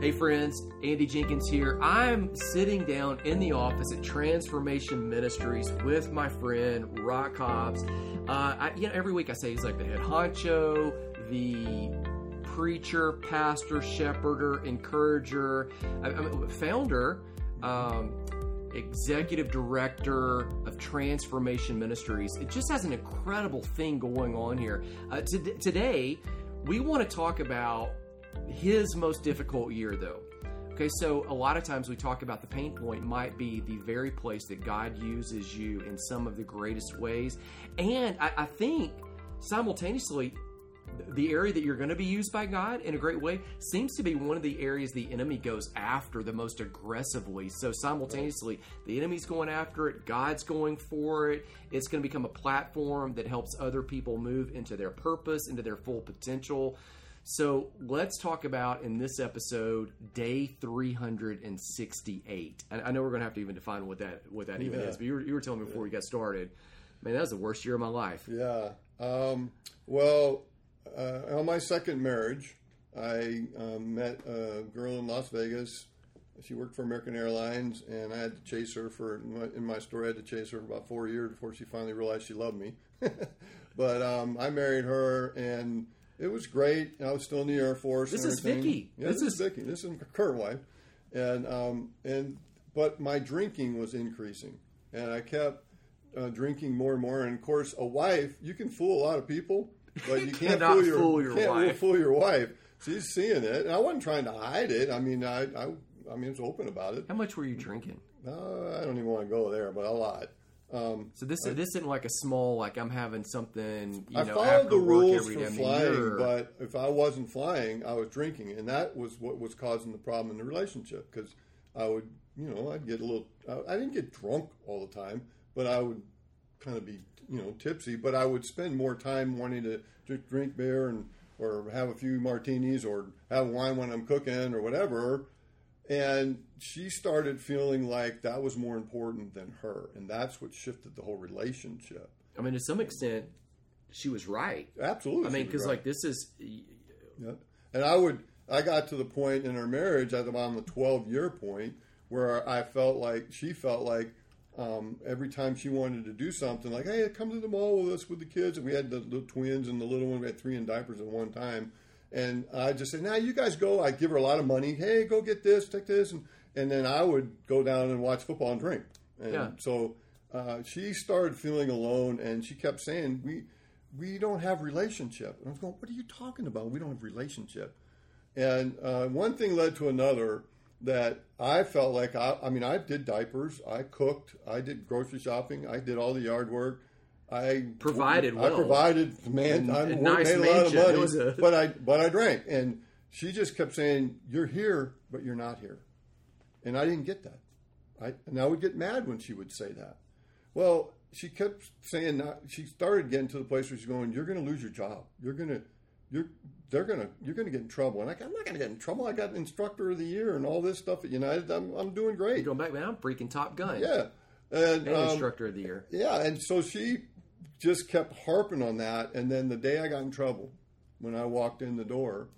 Hey friends, Andy Jenkins here. I'm sitting down in the office at Transformation Ministries with my friend Rock Hobbs. Uh, I, you know, every week I say he's like the head honcho, the preacher, pastor, shepherder, encourager, I, I founder, um, executive director of Transformation Ministries. It just has an incredible thing going on here. Uh, to, today, we want to talk about his most difficult year, though. Okay, so a lot of times we talk about the pain point might be the very place that God uses you in some of the greatest ways. And I, I think simultaneously, the area that you're going to be used by God in a great way seems to be one of the areas the enemy goes after the most aggressively. So simultaneously, the enemy's going after it, God's going for it. It's going to become a platform that helps other people move into their purpose, into their full potential. So let's talk about in this episode day 368. I, I know we're going to have to even define what that what that even Yeah. is, but you were, you were telling me before we got started, man, that was the worst year of my life. Yeah. Um, well, uh, on my second marriage, I um, met a girl in Las Vegas. She worked for American Airlines, and I had to chase her for in my, in my story. I had to chase her for about four years before she finally realized she loved me. but um, I married her, and it was great. I was still in the Air Force. This is. Vicky. Yeah, This this, is- Vicky. This is my current wife, and um, and but my drinking was increasing, and I kept uh, drinking more and more. And of course, a wife you can fool a lot of people, but you can't fool your, fool your can't wife. fool your wife. She's seeing it, and I wasn't trying to hide it. I mean, I I, I mean, it's open about it. How much were you drinking? Uh, I don't even want to go there, but a lot. Um, So this this isn't like a small like I'm having something you I know followed the rules for day. Flying, you're- but if I wasn't flying, I was drinking, and that was what was causing the problem in the relationship. Because I would, you know, I'd get a little. I I didn't get drunk all the time, but I would kind of be, you know, tipsy. But I would spend more time wanting to just drink beer and or have a few martinis or have wine when I'm cooking or whatever. And she started feeling like that was more important than her, and that's what shifted the whole relationship. I mean, to some extent, she was right. Absolutely, I mean, because right. like this is Yeah. And I would, I got to the point in our marriage at about the 12 year point where I felt like she felt like um, every time she wanted to do something, like, hey, come to the mall with us with the kids. And we had the little twins and the little one, we had three in diapers at one time. And I just said, now you guys go. I'd give her a lot of money. Hey, go get this, take this. And, and then I would go down and watch football and drink. And Yeah. so uh, she started feeling alone and she kept saying, we, we don't have relationship. And I was going, what are you talking about? We don't have relationship. And uh, one thing led to another that I felt like I, I mean, I did diapers, I cooked, I did grocery shopping, I did all the yard work. I Provided I well. provided, man. I made nice a lot of mansion. Money, a- but I but I drank, and she just kept saying, "You're here, but you're not here," and I didn't get that. I and I would get mad when she would say that. Well, she kept saying that. She started getting to the place where she's going, "You're going to lose your job. You're going to, you're, they're going to, you're going to get in trouble." And I, I'm not going to get in trouble. I got instructor of the year and all this stuff at United. I'm, I'm doing great. going back, man. I'm freaking Top Gun. Yeah, and, And um, instructor of the year. yeah, and so she just kept harping on that. And then the day I got in trouble, when I walked in the door,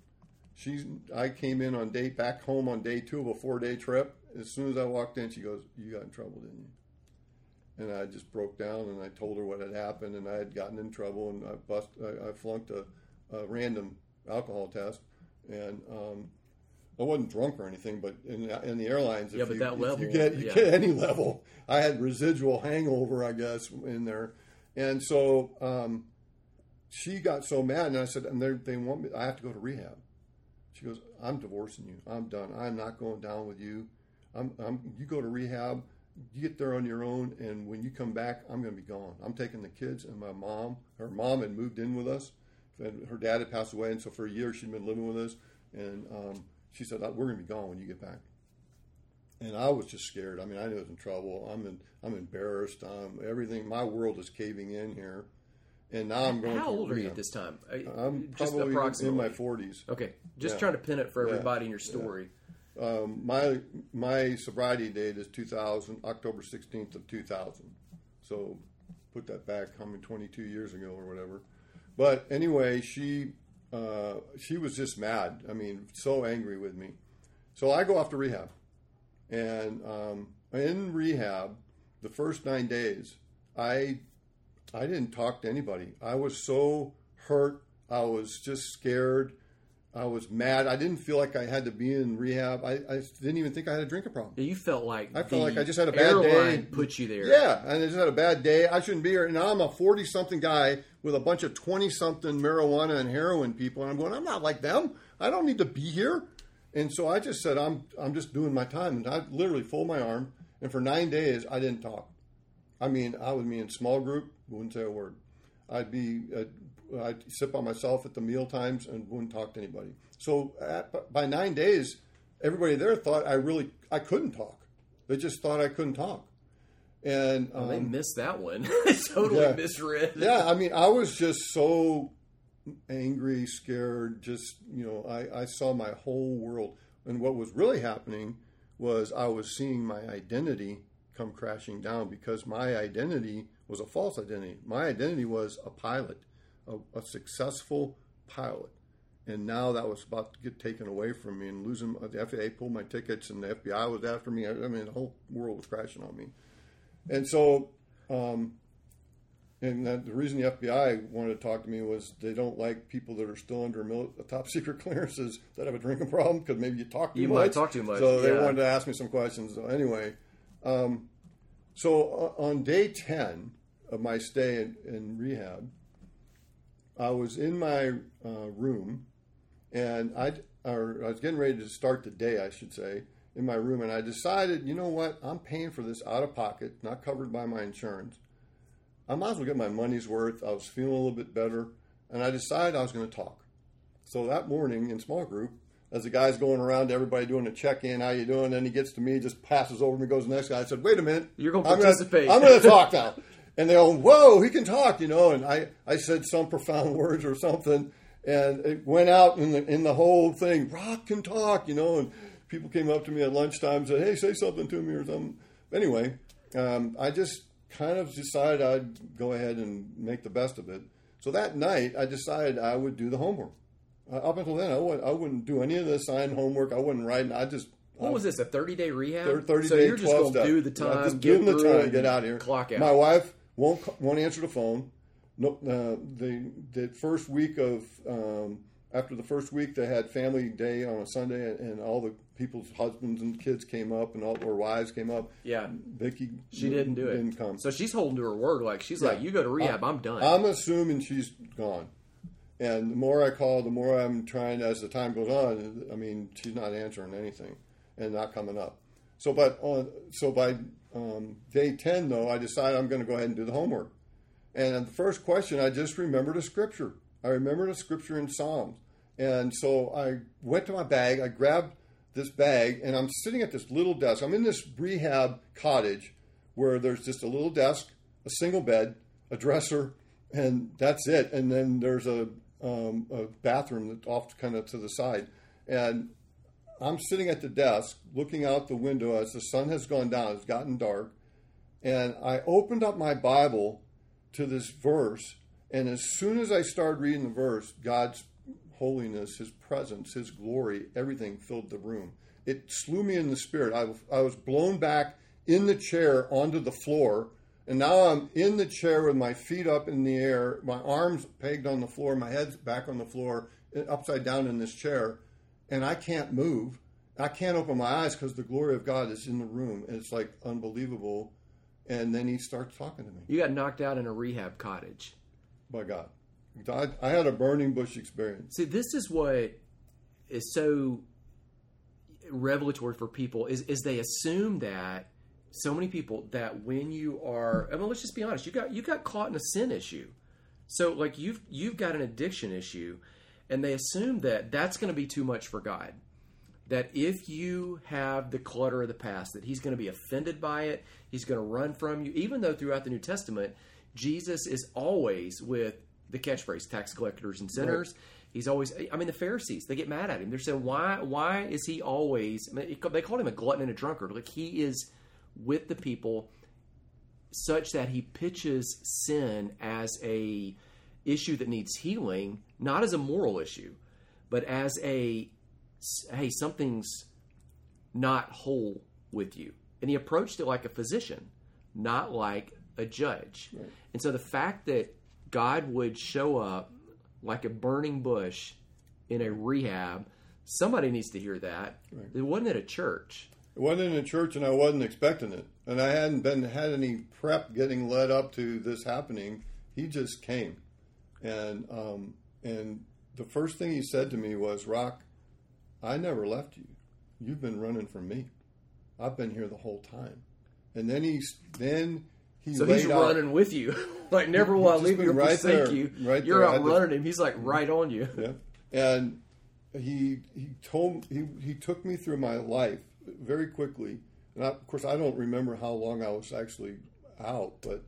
she's I came in on day back home on day two of a four day trip. As soon as I walked in, she goes, "You got in trouble, didn't you?" And I just broke down and I told her what had happened and I had gotten in trouble and I bust I, I flunked a, a random alcohol test and um, I wasn't drunk or anything, but in, in the airlines, if Yeah, but you, that level, you get you yeah. get any level, I had residual hangover, I guess, in there, and so um, she got so mad, and I said, and they want me, I have to go to rehab. She goes, I'm divorcing you. I'm done. I'm not going down with you. I'm, I'm you go to rehab. You get there on your own, and when you come back, I'm going to be gone. I'm taking the kids and my mom. Her mom had moved in with us, and her dad had passed away, and so for a year she'd been living with us. And um, she said, "We're going to be gone when you get back." And I was just scared. I mean, I knew I was in trouble. I'm in, I'm embarrassed. Um, everything, my world is caving in here, and now I'm going. How old are you at this time? Uh, I'm just probably in my 40s. Okay, just Yeah. trying to pin it for Yeah. everybody in your story. Um, my my sobriety date is 2000, October 16th of 2000. So put that back, how many 22 years ago or whatever. But anyway, she uh, she was just mad. I mean, so angry with me. So I go off to rehab, and um, in rehab, the first nine days, I I didn't talk to anybody. I was so hurt. I was just scared. I was mad. I didn't feel like I had to be in rehab. I, I didn't even think I had a drinking problem. You felt like I felt like I just had a bad day. Put you there. Yeah, and I just had a bad day. I shouldn't be here. And now I'm a 40 something guy with a bunch of 20 something marijuana and heroin people. And I'm going, I'm not like them. I don't need to be here. And so I just said, I'm, I'm just doing my time. And I literally folded my arm. And for nine days, I didn't talk. I mean, I would be in small group, wouldn't say a word. I'd be, uh, I'd sit by myself at the meal times and wouldn't talk to anybody. So at, by nine days, everybody there thought I really, I couldn't talk. They just thought I couldn't talk. And um, They missed that one. totally Yeah. misread. yeah, I mean, I was just so angry, scared. Just you know, I, I saw my whole world, and what was really happening was I was seeing my identity come crashing down because my identity was a false identity. My identity was a pilot, a, a successful pilot. And now that was about to get taken away from me and losing. The FAA pulled my tickets, and the FBI was after me. I mean, the whole world was crashing on me. And so, um, and that, the reason the FBI wanted to talk to me was they don't like people that are still under mil- top secret clearances that have a drinking problem because maybe you talk too You much. might talk too much, So they yeah. wanted to ask me some questions. So anyway, um, so uh, on day ten of my stay in, in rehab, I was in my uh, room, and I or I was getting ready to start the day, I should say, in my room, and I decided, you know what, I'm paying for this out of pocket, not covered by my insurance. I might as well get my money's worth. I was feeling a little bit better, and I decided I was going to talk. So that morning in small group, as the guy's going around to everybody doing a check-in, how you doing? And he gets to me, just passes over me, goes to the next guy. I said, "Wait a minute, You're gonna I'm participate." I'm going to talk now." And they go, "Whoa, he can talk," you know. And I, I said some profound words or something, and it went out in the in the whole thing. Rock can talk, you know. And people came up to me at lunchtime and said, "Hey, say something to me or something." Anyway, um, I just kind of decided I'd go ahead and make the best of it. So that night, I decided I would do the homework. Uh, up until then, I wouldn't, I wouldn't do any of the assigned homework. I wouldn't write. I just What was this? A thirty day rehab? Thir- 30 so day, you're just going to do the Yeah, time, just give them the time, get out of here. clock out. My wife won't won't answer the phone. No, uh, the the first week of um, after the first week, they had family day on a Sunday, and, and all the people's husbands and kids came up, and all or wives came up. Yeah. Vicky, She didn't do it. Didn't come. So she's holding to her word. Like she's like, "You go to rehab, I'm done." I'm assuming she's gone. And the more I call, the more I'm trying. As the time goes on, I mean, she's not answering anything and not coming up. So, but on so by um, day ten, though, I decided I'm going to go ahead and do the homework. And the first question, I just remembered a scripture. I remembered a scripture in Psalms, and so I went to my bag. I grabbed this bag, and I'm sitting at this little desk. I'm in this rehab cottage where there's just a little desk, a single bed, a dresser, and that's it. And then there's a, um, a bathroom that's off kind of to the side. And I'm sitting at the desk looking out the window as the sun has gone down, it's gotten dark. And I opened up my Bible to this verse. And as soon as I started reading the verse, God's holiness, His presence, His glory, everything filled the room. It slew me in the spirit. I, I was blown back in the chair onto the floor. And now I'm in the chair with my feet up in the air, my arms pegged on the floor, my head's back on the floor, uh, upside down in this chair, and I can't move. I can't open my eyes because the glory of God is in the room, and it's like unbelievable. And then he starts talking to me. you got knocked out in a rehab cottage. My God, I, I had a burning bush experience. See, this is what is so revelatory for people is is they assume that so many people that when you are I mean let's just be honest, you got you got caught in a sin issue. So like you've you've got an addiction issue and they assume that that's going to be too much for God. That if you have the clutter of the past, that he's going to be offended by it, he's going to run from you, even though throughout the New Testament, Jesus is always with the catchphrase tax collectors and sinners. He's always, I mean, the Pharisees, they get mad at him. They're saying, why, why is he always, I mean, they called him a glutton and a drunkard. Like he is with the people such that he pitches sin as a issue that needs healing, not as a moral issue, but as a, hey, something's not whole with you. And he approached it like a physician, not like a judge. Right. And so the fact that God would show up like a burning bush in a rehab, somebody needs to hear that. Right. It wasn't at a church. It wasn't in a church, and I wasn't expecting it, and I hadn't been had any prep getting led up to this happening. He just came, and um, and the first thing he said to me was, "Rock, I never left you. You've been running from me. I've been here the whole time." And then he's then he So he's out, running with you. like never will I leave you or right forsake there, you. right You're. Out running him. He's like right on you. Yeah. And he he told he he took me through my life very quickly. And I, of course, I don't remember how long I was actually out, but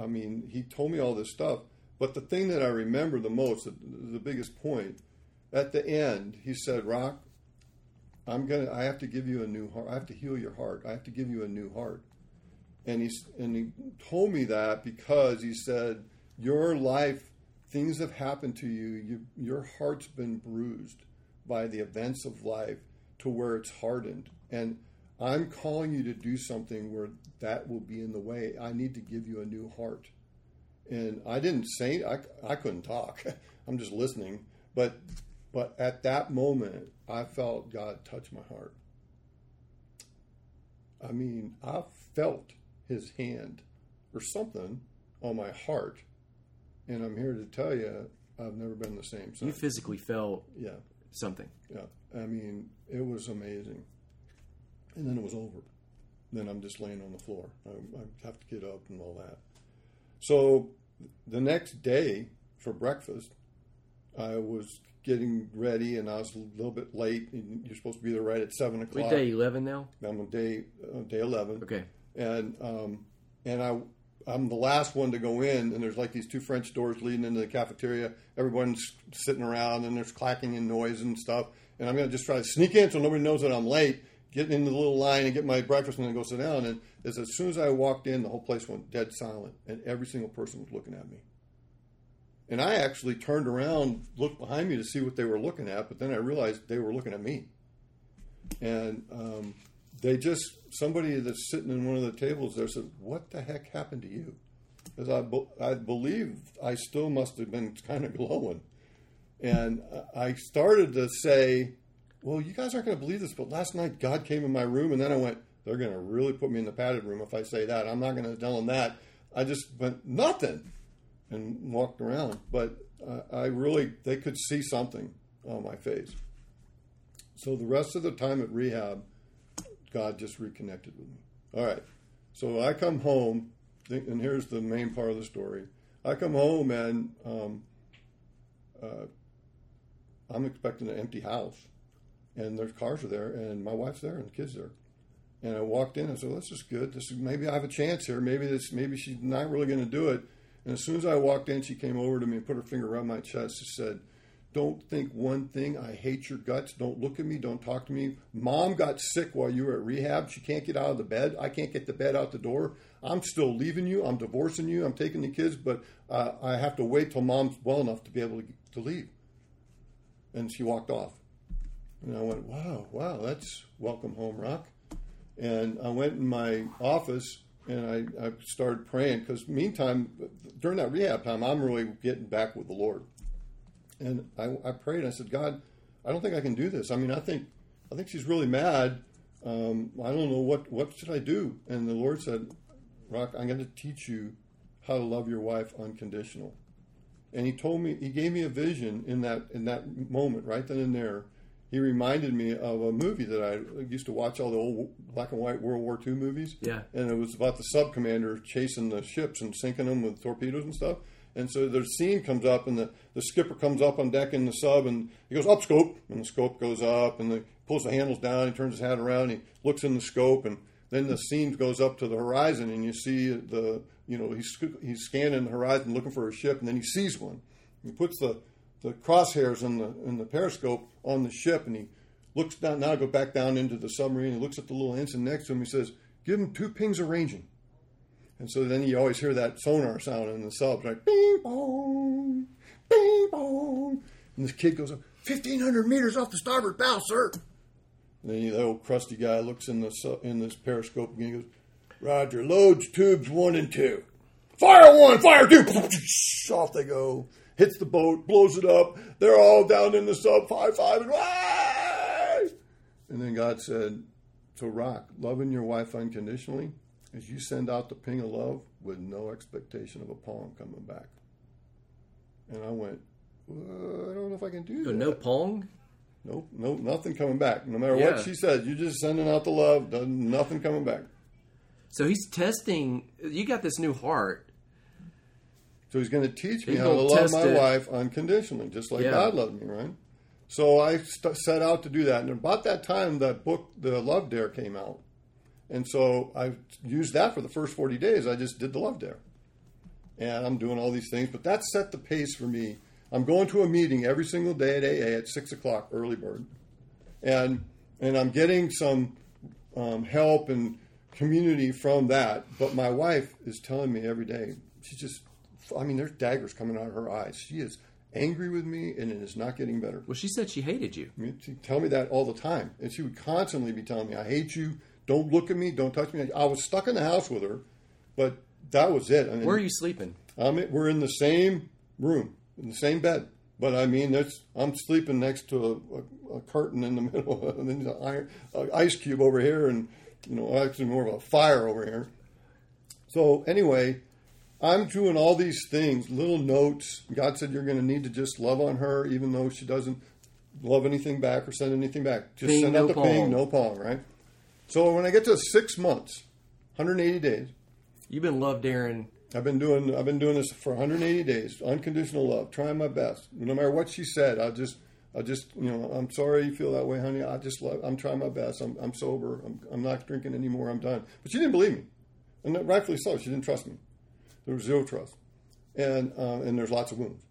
I mean, he told me all this stuff. But the thing that I remember the most, the, the biggest point, at the end, he said, "Rock, I'm gonna. I have to give you a new heart. I have to heal your heart. I have to give you a new heart." And he and he told me that because he said, "Your life, things have happened to you. you your heart's been bruised by the events of life to where it's hardened, and I'm calling you to do something where that will be in the way. I need to give you a new heart." And I didn't say I, I couldn't talk. I'm just listening, but but at that moment, I felt God touch my heart. I mean, I felt his hand or something on my heart. And I'm here to tell you, I've never been the same You physically felt Yeah, something. yeah. I mean, it was amazing. And then it was over. Then I'm just laying on the floor. I, I have to get up and all that. So the next day for breakfast, I was getting ready and I was a little bit late. And you're supposed to be there right at seven What o'clock. day? Eleven now. I'm on day uh, day eleven Okay. And um, and I I'm the last one to go in, and there's like these two French doors leading into the cafeteria. Everyone's sitting around, and there's clacking and noise and stuff. And I'm gonna just try to sneak in so nobody knows that I'm late, get in the little line and get my breakfast, and then go sit down. And as, as soon as I walked in, the whole place went dead silent, and every single person was looking at me. And I actually turned around, looked behind me to see what they were looking at, but then I realized they were looking at me. And um, they just somebody that's sitting in one of the tables there said, "What the heck happened to you?" Because I, be- I believe I still must have been kind of glowing, and I started to say, "Well, you guys aren't going to believe this, but last night God came in my room, and then I went, they're going to really put me in the padded room if I say that. I'm not going to tell them that. I just went nothing, and walked around, but uh, I really they could see something on my face." So the rest of the time at rehab, God just reconnected with me. All right. So I come home, and here's the main part of the story. I come home and um, uh, I'm expecting an empty house, and there's cars are there, and my wife's there, and the kids there. And I walked in and said, "This is good. This is maybe I have a chance here. Maybe this. Maybe she's not really going to do it." And as soon as I walked in, she came over to me and put her finger around my chest. She said, don't think one thing. I hate your guts. Don't look at me. Don't talk to me. Mom got sick while you were at rehab. She can't get out of the bed. I can't get the bed out the door. I'm still leaving you. I'm divorcing you. I'm taking the kids, but uh, I have to wait till mom's well enough to be able to, to leave. And she walked off. And I went, wow, wow, that's welcome home, Rock. And I went in my office and I, I started praying because meantime, during that rehab time, I'm really getting back with the Lord. And I, I prayed. I said, God, I don't think I can do this. I mean, I think I think she's really mad. Um, I don't know what what should I do. And the Lord said, Rock, I'm going to teach you how to love your wife unconditional. And He told me, He gave me a vision in that in that moment, right then and there. He reminded me of a movie that I used to watch all the old black and white World War II movies. Yeah. And it was about the sub commander chasing the ships and sinking them with torpedoes and stuff. And so the scene comes up, and the, the skipper comes up on deck in the sub, and he goes up scope, and the scope goes up, and he pulls the handles down, he turns his hat around, he looks in the scope, and then the scene goes up to the horizon, and you see the, you know, he's he's scanning the horizon looking for a ship, and then he sees one. He puts the the crosshairs in the in the periscope on the ship, and he looks down. Now go back down into the submarine. He looks at the little ensign next to him. He says, "Give him two pings of ranging." And so then you always hear that sonar sound in the subs, like bing bong, bing bong. And this kid goes 1,500 meters off the starboard bow, sir. And then the old crusty guy looks in this in this periscope and he goes, "Roger, loads tubes one and two. Fire one, fire two. Off they go. Hits the boat, blows it up. They're all down in the sub five five and Wah! And then God said, "So rock, loving your wife unconditionally, as you send out the ping of love with no expectation of a pong coming back." And I went, well, I don't know if I can do So that. no pong. Nope, nope, nothing coming back. No matter Yeah. what she said, you're just sending out the love, nothing coming back. So he's testing. You got this new heart. So he's going to teach me He's how to love my it. wife unconditionally, just like Yeah. God loved me, right? So I st- set out to do that. And about that time, that book, The Love Dare, came out. And so I used that for the first 40 days. I just did the Love Dare. And I'm doing all these things. But that set the pace for me. I'm going to a meeting every single day at AA at 6 o'clock, early bird. And, and I'm getting some um, help and community from that. But my wife is telling me every day, she just, I mean, there's daggers coming out of her eyes. She is angry with me and it is not getting better. Well, she said she hated you. I mean, she'd tell me that all the time. And she would constantly be telling me, I hate you. Don't look at me. Don't touch me. I was stuck in the house with her, but that was it. I mean, Where are you sleeping? I'm, we're in the same room, in the same bed. But I mean, that's, I'm sleeping next to a, a, a curtain in the middle, and then an iron, a ice cube over here, and you know, actually more of a fire over here. So anyway, I'm doing all these things, little notes. God said you're going to need to just love on her, even though she doesn't love anything back or send anything back. Just Ping, send no out the pong. ping, no pong, right? So when I get to six months, 180 days, You've been love daring. I've been doing I've been doing this for 180 days, unconditional love, trying my best. No matter what she said, I just I just you know I'm sorry you feel that way, honey. I just love. I'm trying my best. I'm I'm sober. I'm I'm not drinking anymore. I'm done. But she didn't believe me, and rightfully so. She didn't trust me. There was zero trust, and uh, and there's lots of wounds.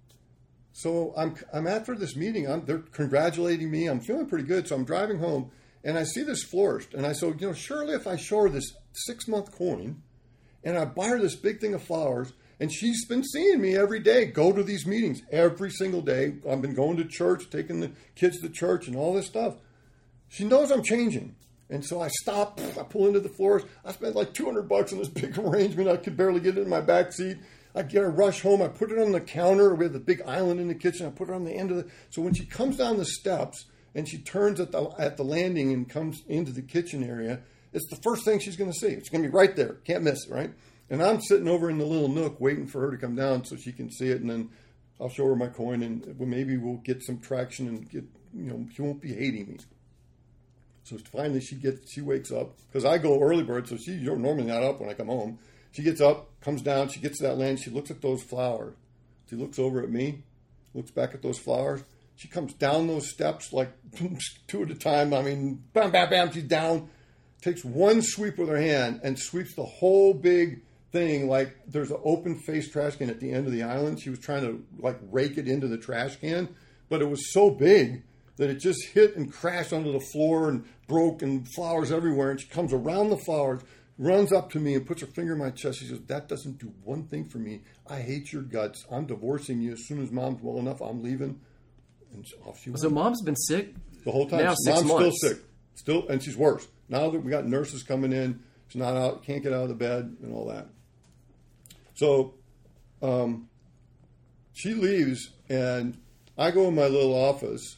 So I'm I'm after this meeting. I'm they're congratulating me. I'm feeling pretty good. So I'm driving home, and I see this florist, and I said, you know, surely if I show her this six month coin and I buy her this big thing of flowers. And she's been seeing me every day, go to these meetings every single day. I've been going to church, taking the kids to church, and all this stuff. She knows I'm changing. And so I stop, I pull into the florist. I spent like 200 bucks on this big arrangement. I could barely get it in my back seat. I get a rush home. I put it on the counter. We have the big island in the kitchen. I put it on the end of the. So when she comes down the steps and she turns at the at the landing and comes into the kitchen area, it's the first thing she's going to see. It's going to be right there. Can't miss it, right? And I'm sitting over in the little nook waiting for her to come down so she can see it, and then I'll show her my coin, and maybe we'll get some traction and get you know she won't be hating me. So finally, she gets she wakes up because I go early bird, so she's normally not up when I come home. She gets up, comes down, she gets to that land, she looks at those flowers. She looks over at me, looks back at those flowers. She comes down those steps like two at a time. I mean, bam, bam, bam, she's down. Takes one sweep with her hand and sweeps the whole big thing like there's an open face trash can at the end of the island. She was trying to like rake it into the trash can, but it was so big that it just hit and crashed onto the floor and broke and flowers everywhere. And she comes around the flowers, runs up to me and puts her finger in my chest. She says, That doesn't do one thing for me. I hate your guts. I'm divorcing you. As soon as mom's well enough, I'm leaving. And off she went. So mom's been sick. The whole time, Now six mom's months. still sick, still, and she's worse now that we got nurses coming in. She's not out, can't get out of the bed, and all that. So, um, she leaves, and I go in my little office,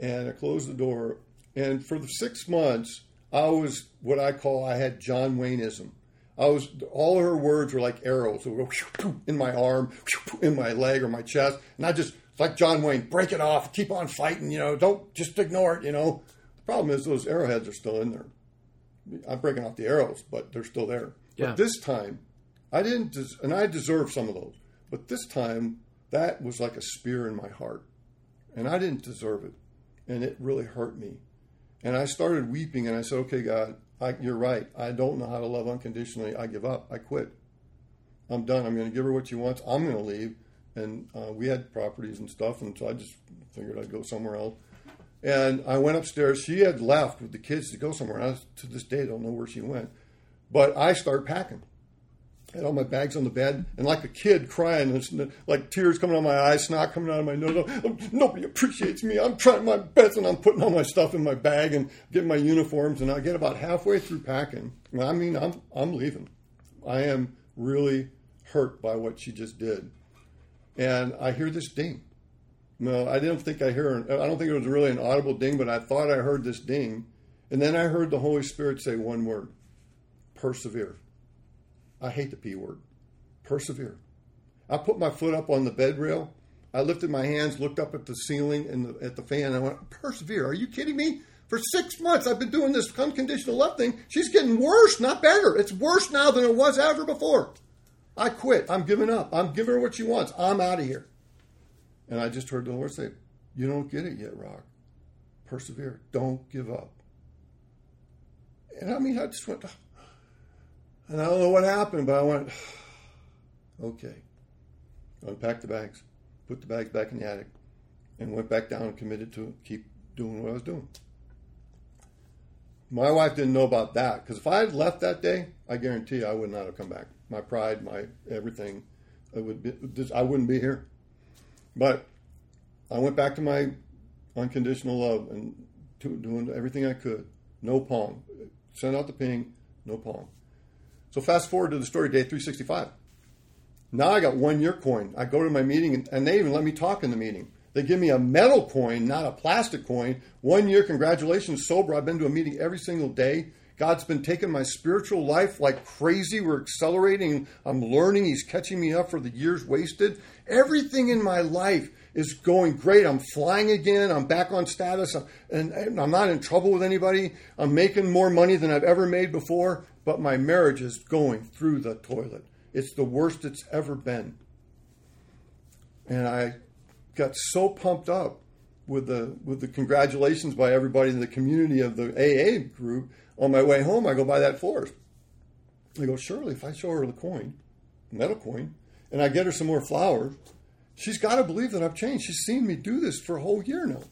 and I close the door. And for the six months, I was what I call I had John Wayneism. I was all her words were like arrows. It would go in my arm, in my leg or my chest, and I just like John Wayne, break it off, keep on fighting. You know, don't just ignore it. You know, the problem is those arrowheads are still in there. I'm breaking off the arrows, but they're still there. Yeah. But this time, I didn't, des- and I deserve some of those. But this time, that was like a spear in my heart, and I didn't deserve it, and it really hurt me. And I started weeping, and I said, "Okay, God, I, you're right. I don't know how to love unconditionally. I give up. I quit. I'm done. I'm going to give her what she wants. I'm going to leave." And uh, we had properties and stuff, and so I just figured I'd go somewhere else. And I went upstairs. She had left with the kids to go somewhere. And I, to this day, don't know where she went. But I started packing. I had all my bags on the bed, and like a kid crying, and like tears coming out of my eyes, snot coming out of my nose. Nobody appreciates me. I'm trying my best, and I'm putting all my stuff in my bag and getting my uniforms. And I get about halfway through packing. I mean, I'm I'm leaving. I am really hurt by what she just did, and I hear this ding. No, I didn't think I hear. I don't think it was really an audible ding, but I thought I heard this ding, and then I heard the Holy Spirit say one word: persevere. I hate the P word. Persevere. I put my foot up on the bed rail. I lifted my hands, looked up at the ceiling and the, at the fan. And I went, Persevere. Are you kidding me? For six months, I've been doing this unconditional love thing. She's getting worse, not better. It's worse now than it was ever before. I quit. I'm giving up. I'm giving her what she wants. I'm out of here. And I just heard the Lord say, You don't get it yet, Rock. Persevere. Don't give up. And I mean, I just went, and I don't know what happened, but I went, okay. Unpacked the bags, put the bags back in the attic, and went back down and committed to keep doing what I was doing. My wife didn't know about that because if I had left that day, I guarantee you I would not have come back. My pride, my everything, I would be, I wouldn't be here. But I went back to my unconditional love and to, doing everything I could. No pong. Send out the ping. No pong. So fast forward to the story day 365. Now I got one year coin. I go to my meeting and they even let me talk in the meeting. They give me a metal coin, not a plastic coin. One year, congratulations, sober. I've been to a meeting every single day. God's been taking my spiritual life like crazy. We're accelerating. I'm learning. He's catching me up for the years wasted. Everything in my life is going great. I'm flying again. I'm back on status. And I'm not in trouble with anybody. I'm making more money than I've ever made before but my marriage is going through the toilet. It's the worst it's ever been. And I got so pumped up with the with the congratulations by everybody in the community of the AA group. On my way home, I go by that florist. I go, Surely, if I show her the coin, metal coin, and I get her some more flowers, she's got to believe that I've changed. She's seen me do this for a whole year now.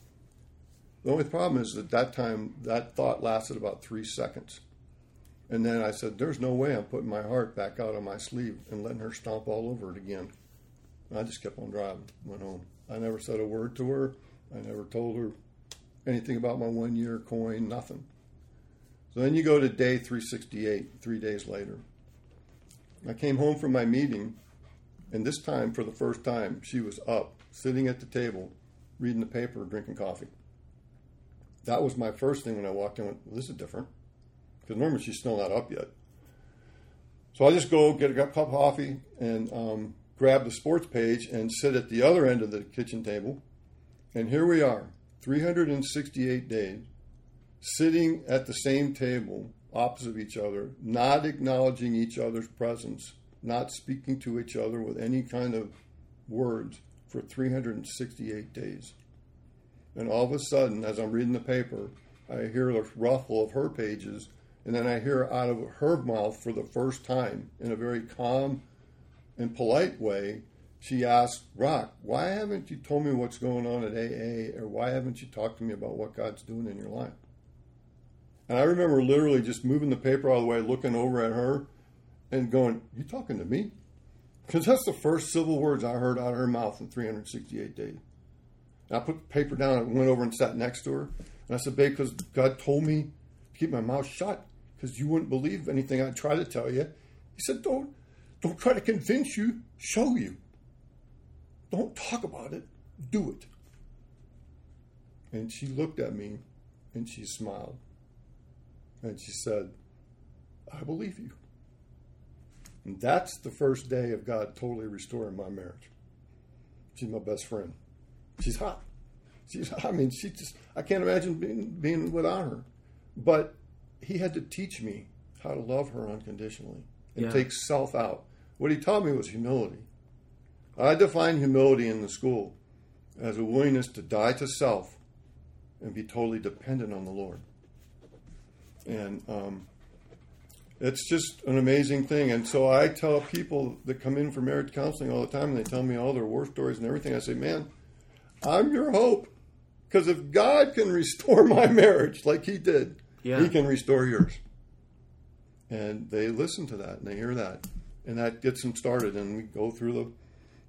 The only problem is that that time, that thought lasted about three seconds. And then I said, There's no way I'm putting my heart back out on my sleeve and letting her stomp all over it again. And I just kept on driving, went home. I never said a word to her. I never told her anything about my one year coin, nothing. So then you go to day 368, three days later. I came home from my meeting, and this time, for the first time, she was up, sitting at the table, reading the paper, drinking coffee. That was my first thing when I walked in. Went, well, this is different because normally she's still not up yet. So I just go get a cup of coffee and um, grab the sports page and sit at the other end of the kitchen table. And here we are, 368 days, sitting at the same table opposite each other, not acknowledging each other's presence, not speaking to each other with any kind of words for 368 days. And all of a sudden, as I'm reading the paper, I hear the ruffle of her pages and then I hear out of her mouth for the first time, in a very calm and polite way, she asked, Rock, why haven't you told me what's going on at AA, or why haven't you talked to me about what God's doing in your life? And I remember literally just moving the paper all the way, looking over at her, and going, You talking to me? Because that's the first civil words I heard out of her mouth in 368 days. And I put the paper down and went over and sat next to her. And I said, Babe, because God told me to keep my mouth shut because you wouldn't believe anything I'd try to tell you. He said, Don't don't try to convince you, show you. Don't talk about it, do it. And she looked at me and she smiled. And she said, I believe you. And that's the first day of God totally restoring my marriage. She's my best friend. She's hot. She's, I mean, she just, I can't imagine being, being without her. But he had to teach me how to love her unconditionally and yeah. take self out. What he taught me was humility. I define humility in the school as a willingness to die to self and be totally dependent on the Lord. And um, it's just an amazing thing. And so I tell people that come in for marriage counseling all the time, and they tell me all their war stories and everything. I say, man, I'm your hope. Because if God can restore my marriage like He did, yeah. He can restore yours. And they listen to that and they hear that. and that gets them started. And we go through the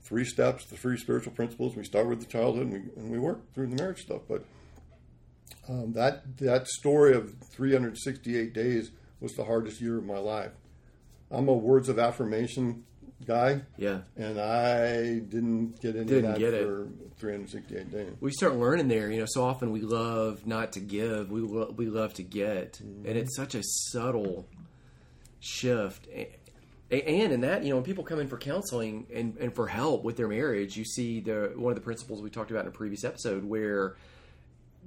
three steps, the three spiritual principles. We start with the childhood, and we, and we work through the marriage stuff. But um, that that story of 368 days was the hardest year of my life. I'm a words of affirmation guy, Yeah. and I didn't get into Didn't that get it. for 368 days. we start learning there. You know, so often we love not to give, we lo- we love to get, and it's such a subtle shift. And in that, you know, when people come in for counseling and, and for help with their marriage, you see the one of the principles we talked about in a previous episode where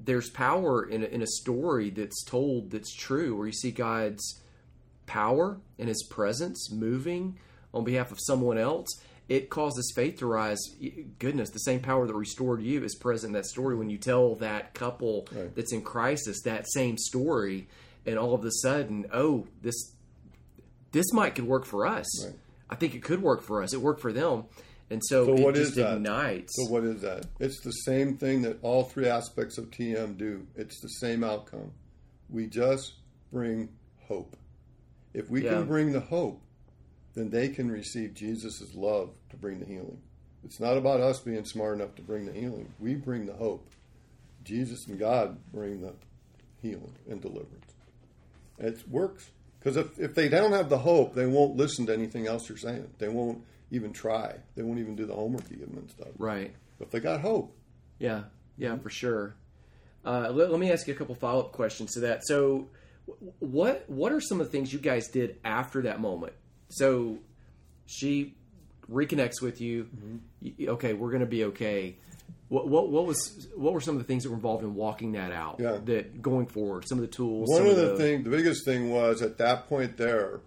there's power in a, in a story that's told that's true, where you see God's power and His presence moving on behalf of someone else. It causes faith to rise. Goodness, the same power that restored you is present in that story. When you tell that couple Right. that's in crisis that same story, and all of a sudden, oh, this this might could work for us. Right. I think it could work for us. It worked for them, and so, So it what just is that? ignites. So what is that? It's the same thing that all three aspects of TM do. It's the same outcome. We just bring hope. If we Yeah. can bring the hope, then they can receive Jesus' love to bring the healing. It's not about us being smart enough to bring the healing. We bring the hope. Jesus and God bring the healing and deliverance. It works. Because if, if they don't have the hope, they won't listen to anything else you're saying. They won't even try. They won't even do the homework you give them and stuff. right. But they got hope. Yeah, yeah, for sure. Uh, let, let me ask you a couple follow up questions to that. So, what what are some of the things you guys did after that moment? So, she reconnects with you. Y- Okay, we're going to be okay. What, what what was what were some of the things that were involved in walking that out? Yeah. That going forward, some of the tools. One some of the things, the biggest thing was at that point there,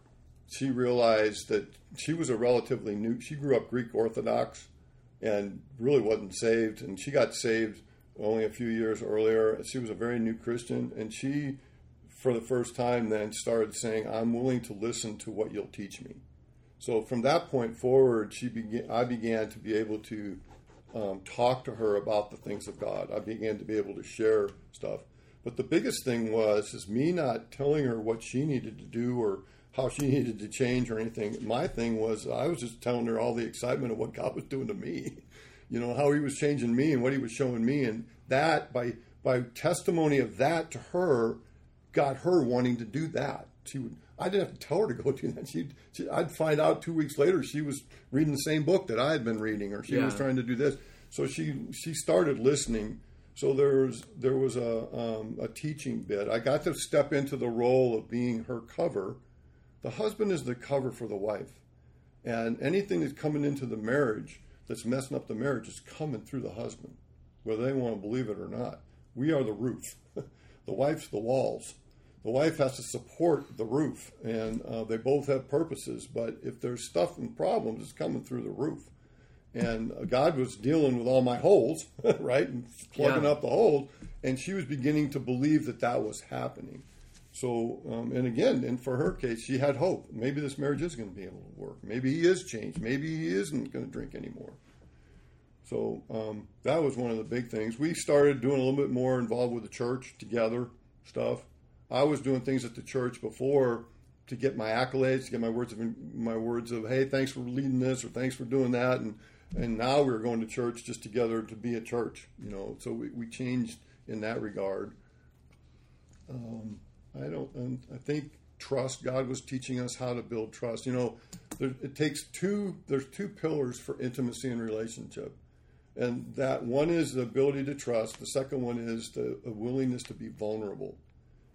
she realized that she was a relatively new, she grew up Greek Orthodox and really wasn't saved. And she got saved only a few years earlier. She was a very new Christian. And she, for the first time, then started saying, I'm willing to listen to what you'll teach me. So from that point forward, she began, I began to be able to um, talk to her about the things of God. I began to be able to share stuff. But the biggest thing was is me not telling her what she needed to do or how she needed to change or anything. My thing was I was just telling her all the excitement of what God was doing to me. You know, how he was changing me and what he was showing me and that by by testimony of that to her got her wanting to do that. She would. I didn't have to tell her to go do that. She'd, she, I'd find out two weeks later she was reading the same book that I had been reading, or she was trying to do this. So she she started listening. So there was there was a um, a teaching bit. I got to step into the role of being her cover. The husband is the cover for the wife, and anything that's coming into the marriage that's messing up the marriage is coming through the husband, whether they want to believe it or not. We are the roof. the wife's the walls. The wife has to support the roof, and uh, they both have purposes. But if there's stuff and problems, it's coming through the roof. And uh, God was dealing with all my holes, right, and plugging Yeah. up the holes. And she was beginning to believe that that was happening. So, um, and again, and for her case, she had hope. Maybe this marriage is going to be able to work. Maybe he is changed. Maybe he isn't going to drink anymore. So um, that was one of the big things. We started doing a little bit more involved with the church together stuff. I was doing things at the church before to get my accolades, to get my words of my words of hey, thanks for leading this or thanks for doing that, and and now we're going to church just together to be a church, you know. So we, we changed in that regard. Um, I don't. I think trust. God was teaching us how to build trust. You know, there, it takes two. There's two pillars for intimacy and relationship, and that one is the ability to trust. The second one is the willingness to be vulnerable.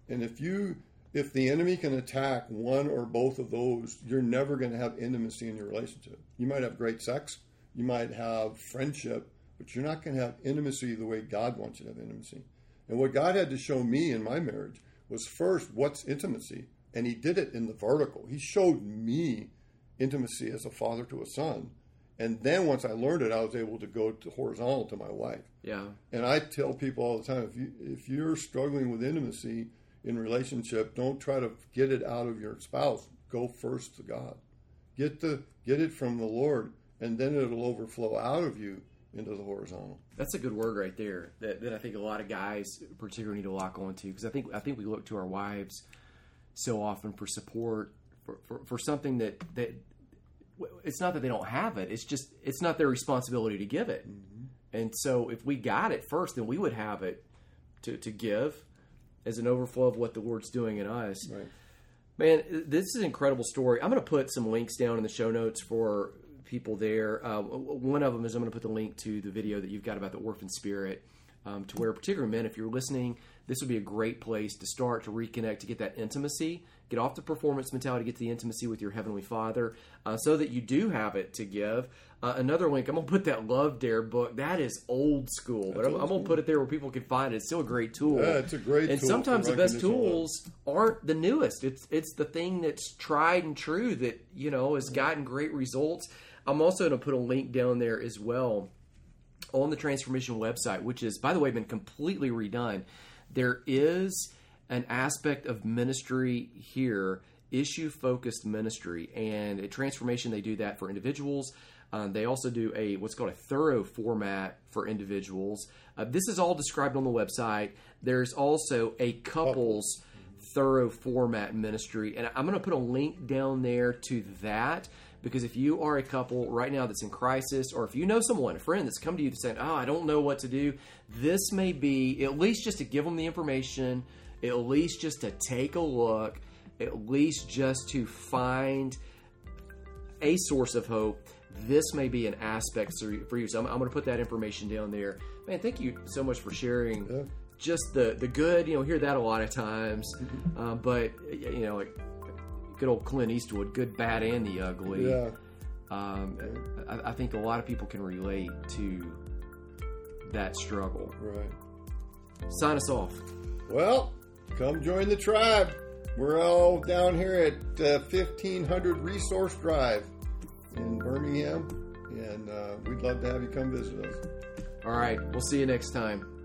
And if you if the enemy can attack one or both of those, you're never going to have intimacy in your relationship. You might have great sex, you might have friendship, but you're not going to have intimacy the way God wants you to have intimacy. And what God had to show me in my marriage was first, what's intimacy? And He did it in the vertical. He showed me intimacy as a father to a son. And then once I learned it, I was able to go to horizontal to my wife. Yeah. And I tell people all the time if you if you're struggling with intimacy in relationship, don't try to get it out of your spouse. Go first to God. Get the get it from the Lord, and then it'll overflow out of you into the horizontal. That's a good word right there. That, that I think a lot of guys particularly need to lock onto because I think I think we look to our wives so often for support for, for, for something that that it's not that they don't have it. It's just it's not their responsibility to give it. Mm-hmm. And so if we got it first, then we would have it to, to give as an overflow of what the Lord's doing in us. Right. Man, this is an incredible story. I'm going to put some links down in the show notes for people there. Uh, one of them is I'm going to put the link to the video that you've got about the orphan spirit, um, to where, particularly men, if you're listening, this would be a great place to start to reconnect, to get that intimacy, get off the performance mentality, get to the intimacy with your heavenly Father, uh, so that you do have it to give. Uh, another link, I'm going to put that Love Dare book. That is old school, but I'm, I'm going to put it there where people can find it. It's still a great tool. Yeah, it's a great And sometimes the best tools aren't the newest. It's it's the thing that's tried and true that you know has gotten great results. I'm also going to put a link down there as well on the transformation website, which is by the way been completely redone. There is an aspect of ministry here, issue focused ministry, and at transformation they do that for individuals. Um, they also do a what's called a thorough format for individuals. Uh, this is all described on the website. There's also a couples thorough format ministry, and I'm going to put a link down there to that because if you are a couple right now that's in crisis, or if you know someone, a friend that's come to you saying, "Oh, I don't know what to do," this may be at least just to give them the information, at least just to take a look, at least just to find a source of hope. This may be an aspect for you. So I'm, I'm going to put that information down there. Man, thank you so much for sharing Yeah. just the the good. You know, hear that a lot of times, um, but you know, like good old Clint Eastwood, good, bad, and the ugly. Yeah. Um, I, I think a lot of people can relate to that struggle. Right. Sign us off. Well, come join the tribe. We're all down here at uh, 1500 Resource Drive in Birmingham, and uh, we'd love to have you come visit us. All right, we'll see you next time.